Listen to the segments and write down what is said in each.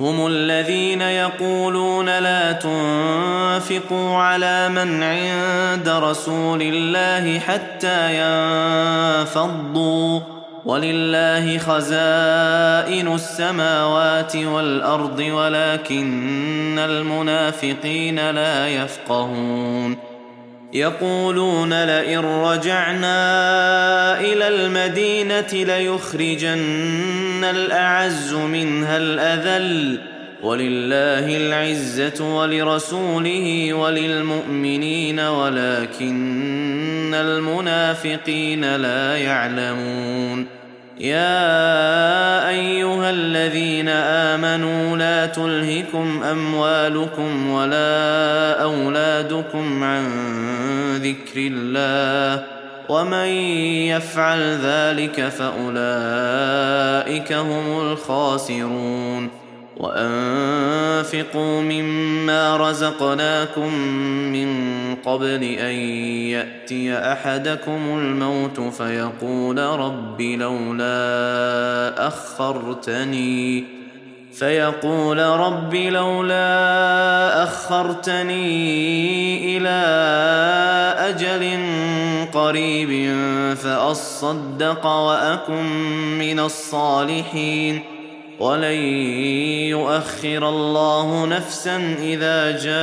هم الذين يقولون لا تنفقوا على من عند رسول الله حتى ينفضوا. ولله خزائن السماوات والأرض ولكن المنافقين لا يفقهون. يقولون لئن رجعنا إلى المدينة ليخرجن الأعز منها الأذل. ولله العزة ولرسوله وللمؤمنين ولكن المنافقين لا يعلمون. يا تلهكم أموالكم ولا أولادكم عن ذكر الله ومن يفعل ذلك فأولئك هم الخاسرون وأنفقوا مما رزقناكم من قبل أن يأتي أحدكم الموت فيقول رب لولا أخرتني فيقول رب لولا أخرتني إلى أجل قريب فأصدق وأكن من الصالحين ولن يؤخر الله نفسا إذا جاء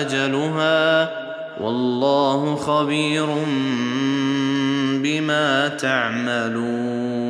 أجلها والله خبير بما تعملون